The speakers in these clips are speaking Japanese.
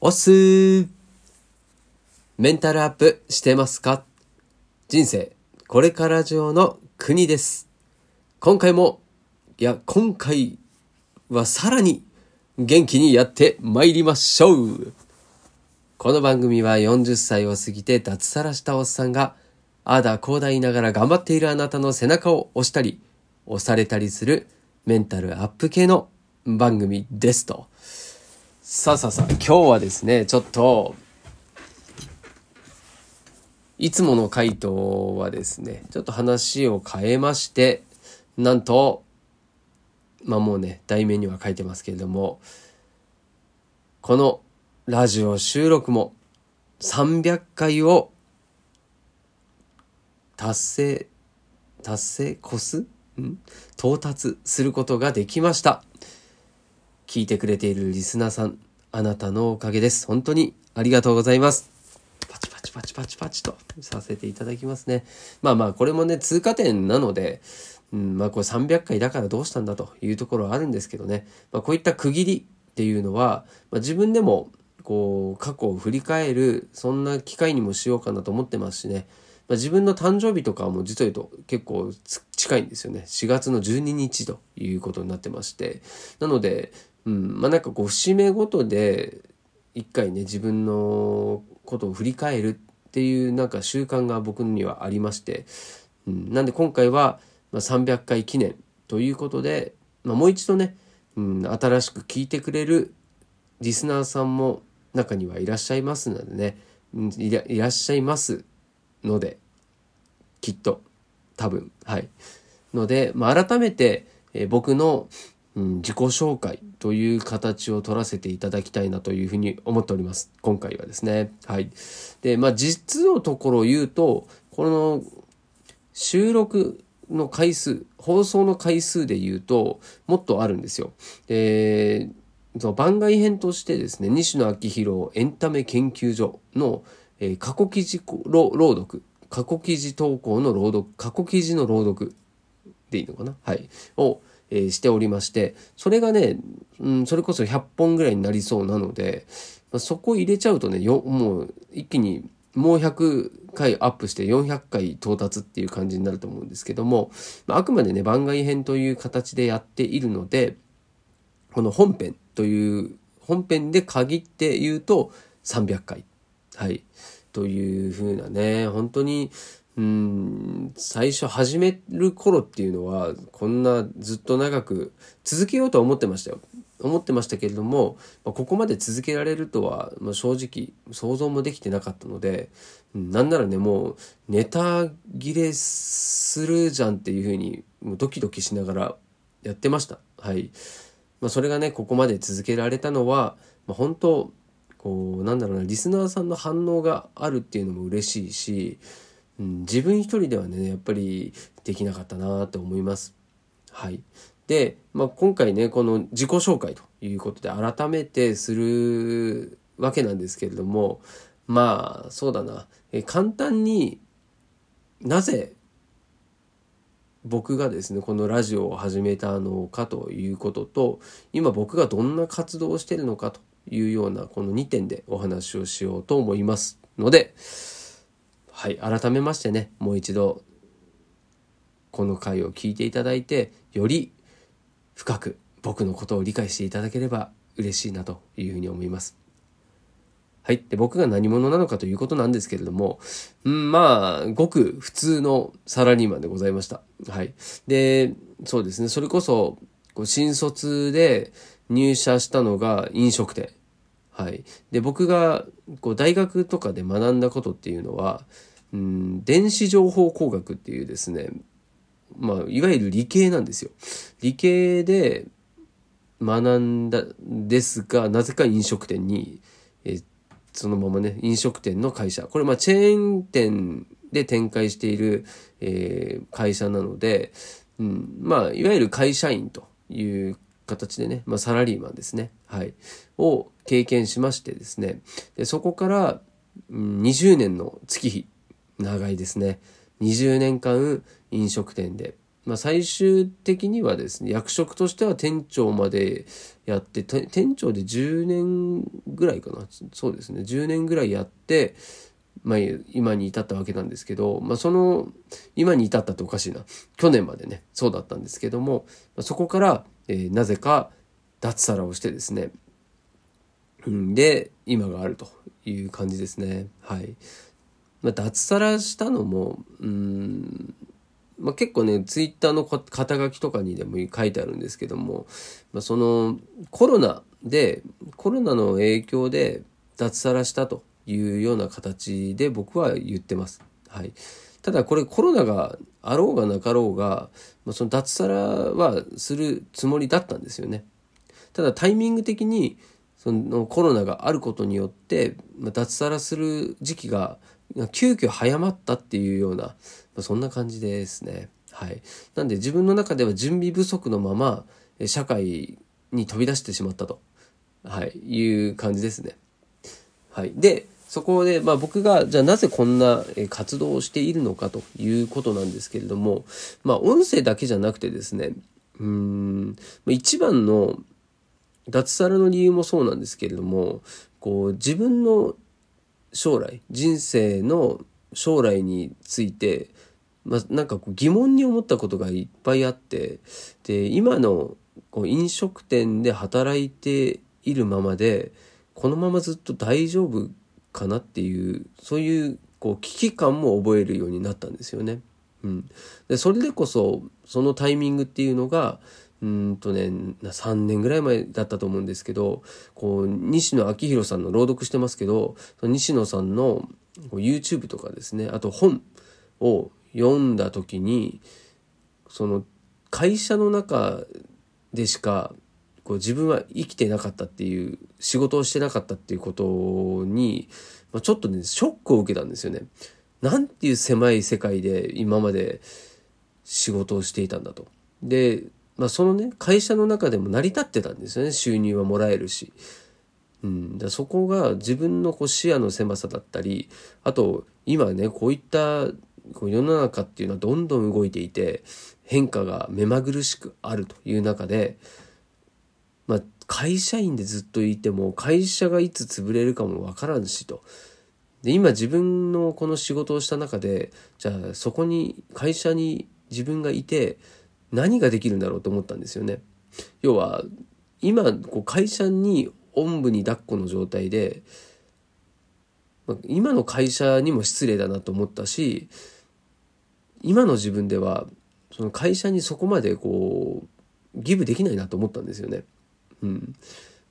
おっすーメンタルアップしてますか？人生、これから上の国です。今回も、いや、今回はさらに元気にやって参りましょうこの番組は40歳を過ぎて脱サラしたおっさんが、ああだこうだ言いながら頑張っているあなたの背中を押したり、押されたりするメンタルアップ系の番組ですと。さあさあさあ、今日はですね、ちょっと、いつもの回答はですね、ちょっと話を変えまして、なんと、まあもうね、題名には書いてますけれども、このラジオ収録も300回を達成、達成、越す？ん？到達することができました。聞いてくれているリスナーさん、あなたのおかげです。本当にありがとうございます。パチパチパチパチパチとさせていただきますね。まあまあ、これもね、通過点なので、うん、まあこれ300回だからどうしたんだというところはあるんですけどね。まあこういった区切りっていうのは、まあ、自分でもこう過去を振り返る、そんな機会にもしようかなと思ってますしね。まあ、自分の誕生日とかも実を言うと結構近いんですよね。4月の12日ということになってまして。なので、うん、まあなんかこう節目ごとで一回ね自分のことを振り返るっていうなんか習慣が僕にはありまして、うん、なんで今回は300回記念ということで、まあ、もう一度ね、うん、新しく聞いてくれるリスナーさんも中にはいらっしゃいますのでね、うんいらいらっしゃいますのできっと多分はい。ので、まあ、改めて、えー僕の、うん、自己紹介という形を取らせていただきたいなというふうに思っております。今回はですね。はい。でまあ実のところ言うとこの収録の回数放送の回数で言うともっとあるんですよ。でその番外編としてですね西野昭弘エンタメ研究所の、えー過去記事朗朗読過去記事投稿の朗読過去記事の朗読でいいのかな？はい。を、えしておりましてそれがね、うん、それこそ100本ぐらいになりそうなので、まあ、そこ入れちゃうとねよもう一気にもう100回アップして400回到達っていう感じになると思うんですけども、まあ、あくまでね番外編という形でやっているのでこの本編という本編で限って言うと300回。はい。というふうなね本当にうん最初始める頃っていうのはこんなずっと長く続けようとは思ってましたよ。思ってましたけれども、まあ、ここまで続けられるとは、まあ、正直想像もできてなかったので、うんなんならねもうネタ切れするじゃんっていうふうにもうドキドキしながらやってました。はい、まあ、それがねここまで続けられたのは、まあ、本当こうなんだろうなリスナーさんの反応があるっていうのも嬉しいし、自分一人ではねやっぱりできなかったなと思います。はい。で、まあ、今回ねこの自己紹介ということで改めてするわけなんですけれどもまあそうだな。え簡単になぜ僕がですねこのラジオを始めたのかということと今僕がどんな活動をしているのかというようなこの2点でお話をしようと思いますのではい改めましてねもう一度この回を聞いていただいてより深く僕のことを理解していただければ嬉しいなというふうに思います。はい。で、僕が何者なのかということなんですけれども、うん、まあ、ごく普通のサラリーマンでございました。はい。で、そうですね。それこそ、こう新卒で入社したのが飲食店。はい。で、僕が、こう、大学とかで学んだことっていうのは、ん、電子情報工学っていうですね、まあ、いわゆる理系なんですよ。理系で学んだんですが、なぜか飲食店に、えそのままね、飲食店の会社。これ、まあ、チェーン店で展開している、えー会社なので、うん、まあ、いわゆる会社員という形でね、まあ、サラリーマンですね。はい。を経験しましてですね。でそこから、うん20年の月日。長いですね。20年間飲食店で、まあ、最終的にはですね役職としては店長までやって店長で10年ぐらいかな。そうですね。10年ぐらいやってまあ、今に至ったわけなんですけど、まあ、その今に至ったっておかしいな。去年までねそうだったんですけどもそこから、えー、なぜか脱サラをしてですね、で今があるという感じですね。はい、まあ、脱サラしたのもうんまあ、結構ねツイッターの肩書きとかにでも書いてあるんですけども、まあ、そのコロナでコロナの影響で脱サラしたというような形で僕は言ってます。はい、ただこれコロナがあろうがなかろうが、まあ、その脱サラはするつもりだったんですよね。ただタイミング的にそのコロナがあることによって、脱サラする時期が急遽早まったっていうような、ま、そんな感じですね。はい。なんで自分の中では準備不足のまま社会に飛び出してしまったと、はい、いう感じですね。はい。で、そこで、まあ、僕がじゃあなぜこんな活動をしているのかということなんですけれども、まあ、音声だけじゃなくてですねうん一番の脱サラの理由もそうなんですけれどもこう自分の将来人生の将来について、まあ、なんかこう疑問に思ったことがいっぱいあってで今のこう飲食店で働いているままでこのままずっと大丈夫かなっていうそういうこう危機感も覚えるようになったんですよね。うん、でそれでこそそのタイミングっていうのがうんとね3年ぐらい前だったと思うんですけどこう西野昭弘さんの朗読してますけど西野さんの YouTube とかですねあと本を読んだ時にその会社の中でしかこう自分は生きてなかったっていう仕事をしてなかったっていうことに、まあ、ちょっとねショックを受けたんですよね。なんていう狭い世界で今まで仕事をしていたんだと。で、まあ、そのね会社の中でも成り立ってたんですよね収入はもらえるし。うん、だそこが自分のこう視野の狭さだったりあと今ねこういったこう世の中っていうのはどんどん動いていて変化が目まぐるしくあるという中でまあ、会社員でずっといても会社がいつ潰れるかもわからんしと。で今自分のこの仕事をした中でじゃあそこに会社に自分がいて何ができるんだろうと思ったんですよね。要は今こう会社におんぶに抱っこの状態で、まあ、今の会社にも失礼だなと思ったし今の自分ではその会社にそこまでこうギブできないなと思ったんですよね。うん、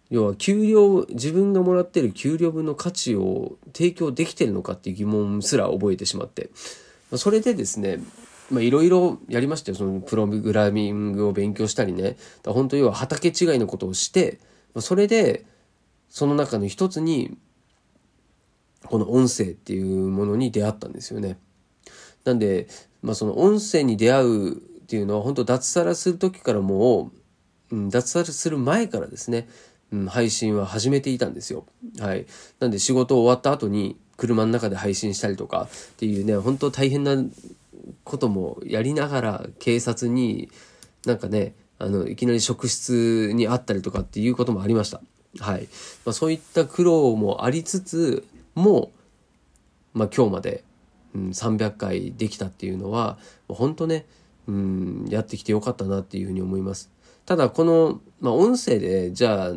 要は給料自分がもらってる給料分の価値を提供できてるのかっていう疑問すら覚えてしまってそれでですねまあいろいろやりましたよそのプログラミングを勉強したりね本当要は畑違いのことをしてまあそれでその中の一つにこの音声っていうものに出会ったんですよね。なんで、まあ、その音声に出会うっていうのは本当脱サラする時からもううん、脱サラする前からですね、うん、配信は始めていたんですよ。はい。なんで仕事終わった後に車の中で配信したりとかっていうね、本当大変なこともやりながら警察になんかね、あの、いきなり職質にあったりとかっていうこともありました。はい。まあ、そういった苦労もありつつも、まあ、今日まで、うん、300回できたっていうのは、本当ね、うん、やってきてよかったなっていうふうに思います。ただこの、まあ、音声でじゃあ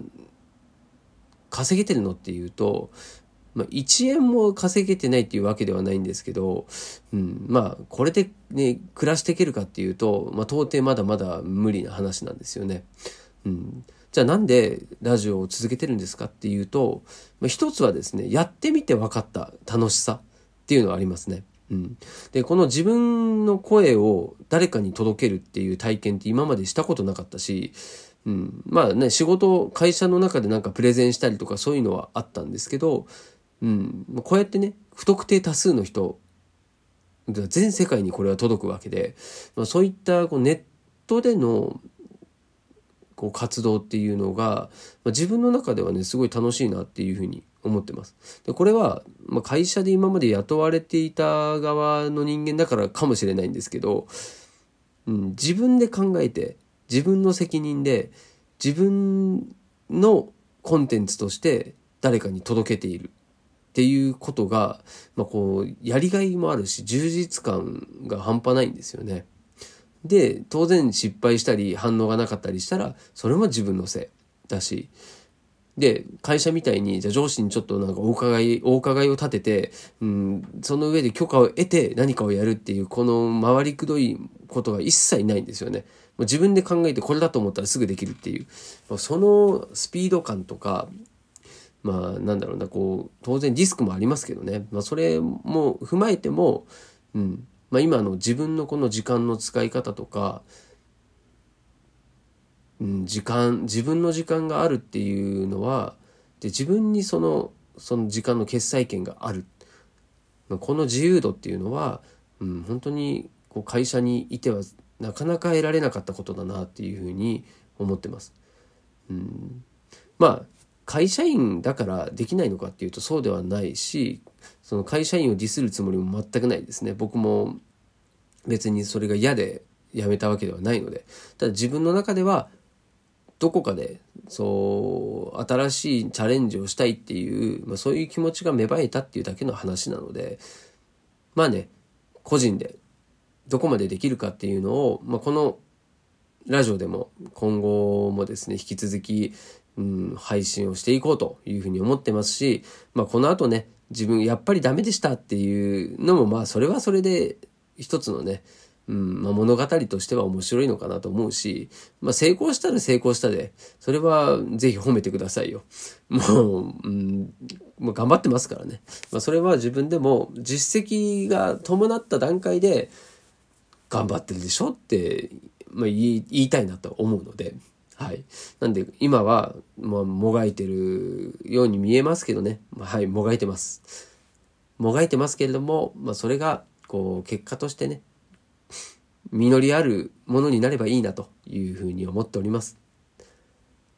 稼げてるのっていうと、まあ、1円も稼げてないっていうわけではないんですけど、うん、まあこれでね暮らしていけるかっていうと、まあ、到底まだまだ無理な話なんですよね。うん、じゃあなんでラジオを続けてるんですかっていうと、まあ、一つはですねやってみて分かった楽しさっていうのはありますね。うん、でこの自分の声を誰かに届けるっていう体験って今までしたことなかったし、うん、まあね仕事会社の中でなんかプレゼンしたりとかそういうのはあったんですけど、うん、こうやってね不特定多数の人全世界にこれは届くわけで、まあ、そういったこうネットでのこう活動っていうのが、まあ、自分の中ではねすごい楽しいなっていうふうに思ってます。でこれは、まあ、会社で今まで雇われていた側の人間だからかもしれないんですけどうん、自分で考えて自分の責任で自分のコンテンツとして誰かに届けているっていうことが、まあ、こうやりがいもあるし充実感が半端ないんですよね。で当然失敗したり反応がなかったりしたらそれも自分のせいだしで会社みたいにじゃ上司にちょっとなんかお伺いお伺いを立てて、うん、その上で許可を得て何かをやるっていうこの回りくどいことが一切ないんですよね。自分で考えてこれだと思ったらすぐできるっていうそのスピード感とかまあなんだろうなこう当然リスクもありますけどね、まあ、それも踏まえても、うん。まあ、今の自分のこの時間の使い方とか、うん、時間自分の時間があるっていうのはで自分にそのその時間の決裁権がある、この自由度っていうのは、うん、本当にこう会社にいてはなかなか得られなかったことだなっていうふうに思ってます。うん、まあ会社員だからできないのかっていうとそうではないしその会社員をディスるつもりも全くないですね。僕も別にそれが嫌で辞めたわけではないので。ただ自分の中ではどこかでそう新しいチャレンジをしたいっていう、まあ、そういう気持ちが芽生えたっていうだけの話なので。まあね個人でどこまでできるかっていうのを、まあ、このラジオでも今後もですね引き続きうん、配信をしていこうというふうに思ってますし、まあ、この後ね、自分やっぱりダメでしたっていうのも、まあ、それはそれで一つのね、うんまあ、物語としては面白いのかなと思うし、まあ、成功したら成功したで、それはぜひ褒めてくださいよ。もう、うん、もう頑張ってますからね。まあ、それは自分でも実績が伴った段階で頑張ってるでしょって、まあ、言い言いたいなと思うので、はい。なんで、今は、まあ、もがいてるように見えますけどね。はい、もがいてます。もがいてますけれども、まあ、それが、こう、結果としてね、実りあるものになればいいなというふうに思っております。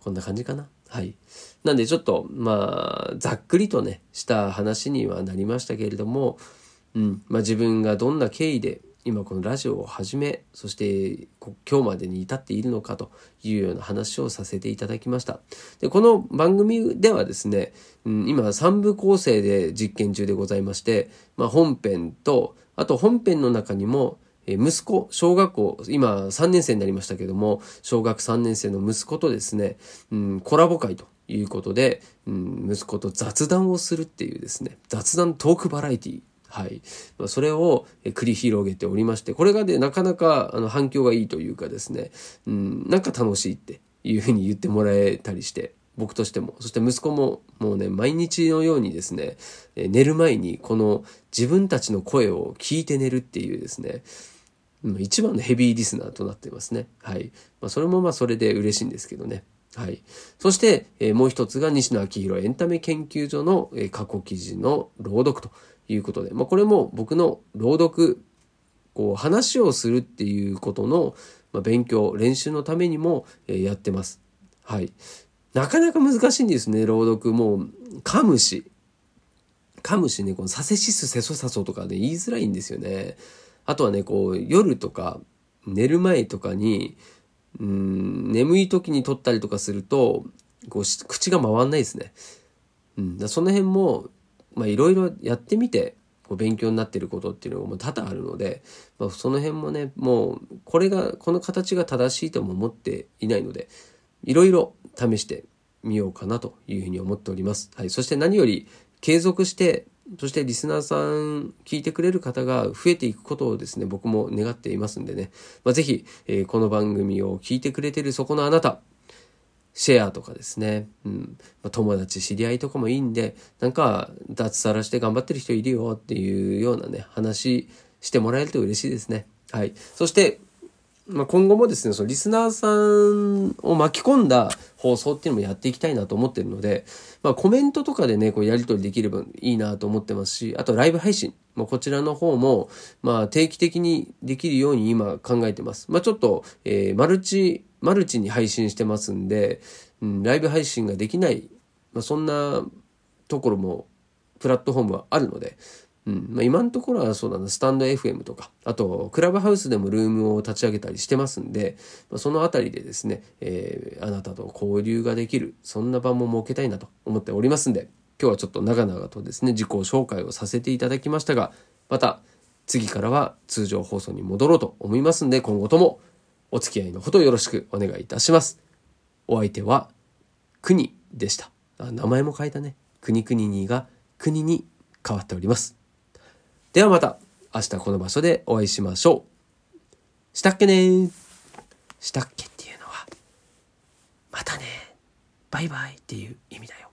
こんな感じかな。はい。なんでちょっと、まあ、ざっくりとね、した話にはなりましたけれども、うん、まあ自分がどんな経緯で今このラジオを始めそして今日までに至っているのかというような話をさせていただきました。でこの番組ではですね、うん、今3部構成で実験中でございまして、まあ、本編とあと本編の中にも息子、小学校、今3年生になりましたけども、小学3年生の息子とですね、うん、コラボ会ということで、うん、息子と雑談をするっていうですね、雑談トークバラエティはい。まあ、それを繰り広げておりまして、これがね、なかなかあの反響がいいというかですね、うん、なんか楽しいっていうふうに言ってもらえたりして、僕としても、そして息子ももうね、毎日のようにですね、寝る前にこの自分たちの声を聞いて寝るっていうですね、一番のヘビーリスナーとなっていますね。はい。まあ、それもまあそれで嬉しいんですけどね。はい。そして、えー、もう一つが西野昭弘エンタメ研究所の、えー、過去記事の朗読ということで、まあ、これも僕の朗読、こう話をするっていうことの、まあ、勉強、練習のためにも、えー、やってます。はい。なかなか難しいんですね、朗読。もう、噛むし。噛むしね、このサセシスセソサソとかね、言いづらいんですよね。あとはね、こう、夜とか、寝る前とかに、うん、眠い時に撮ったりとかすると、こう口が回んないですね。うん、その辺も、まあいろいろやってみて、こう勉強になってることっていうのがも多々あるので、まあ、その辺もね、もうこれが、この形が正しいとも思っていないので、いろいろ試してみようかなというふうに思っております。はい。そして何より継続してそしてリスナーさん、聞いてくれる方が増えていくことをですね、僕も願っていますんでね、まあ、ぜひ、えー、この番組を聞いてくれてるそこのあなた、シェアとかですね、うん、友達、知り合いとかもいいんで、なんか脱サラして頑張ってる人いるよっていうようなね、話してもらえると嬉しいですね。はい。そして、まあ、今後もですね、そのリスナーさんを巻き込んだ放送っていうのもやっていきたいなと思ってるので、まあ、コメントとかでね、こうやり取りできればいいなと思ってますし、あとライブ配信、まあ、こちらの方も、まあ、定期的にできるように今考えてます。まあ、ちょっと、えー、マルチ、マルチに配信してますんで、うん、ライブ配信ができない、まあ、そんなところも、プラットフォームはあるので、うんまあ、今のところはそうだな、スタンド FM とか、あと、クラブハウスでもルームを立ち上げたりしてますんで、まあ、そのあたりでですね、えー、あなたと交流ができる、そんな場も設けたいなと思っておりますんで、今日はちょっと長々とですね、自己紹介をさせていただきましたが、また、次からは通常放送に戻ろうと思いますんで、今後ともお付き合いのほどよろしくお願いいたします。お相手は、国でした。あ名前も変えたね。国国にが国に変わっております。ではまた明日この場所でお会いしましょう。したっけねしたっけっていうのは、またね、バイバイっていう意味だよ。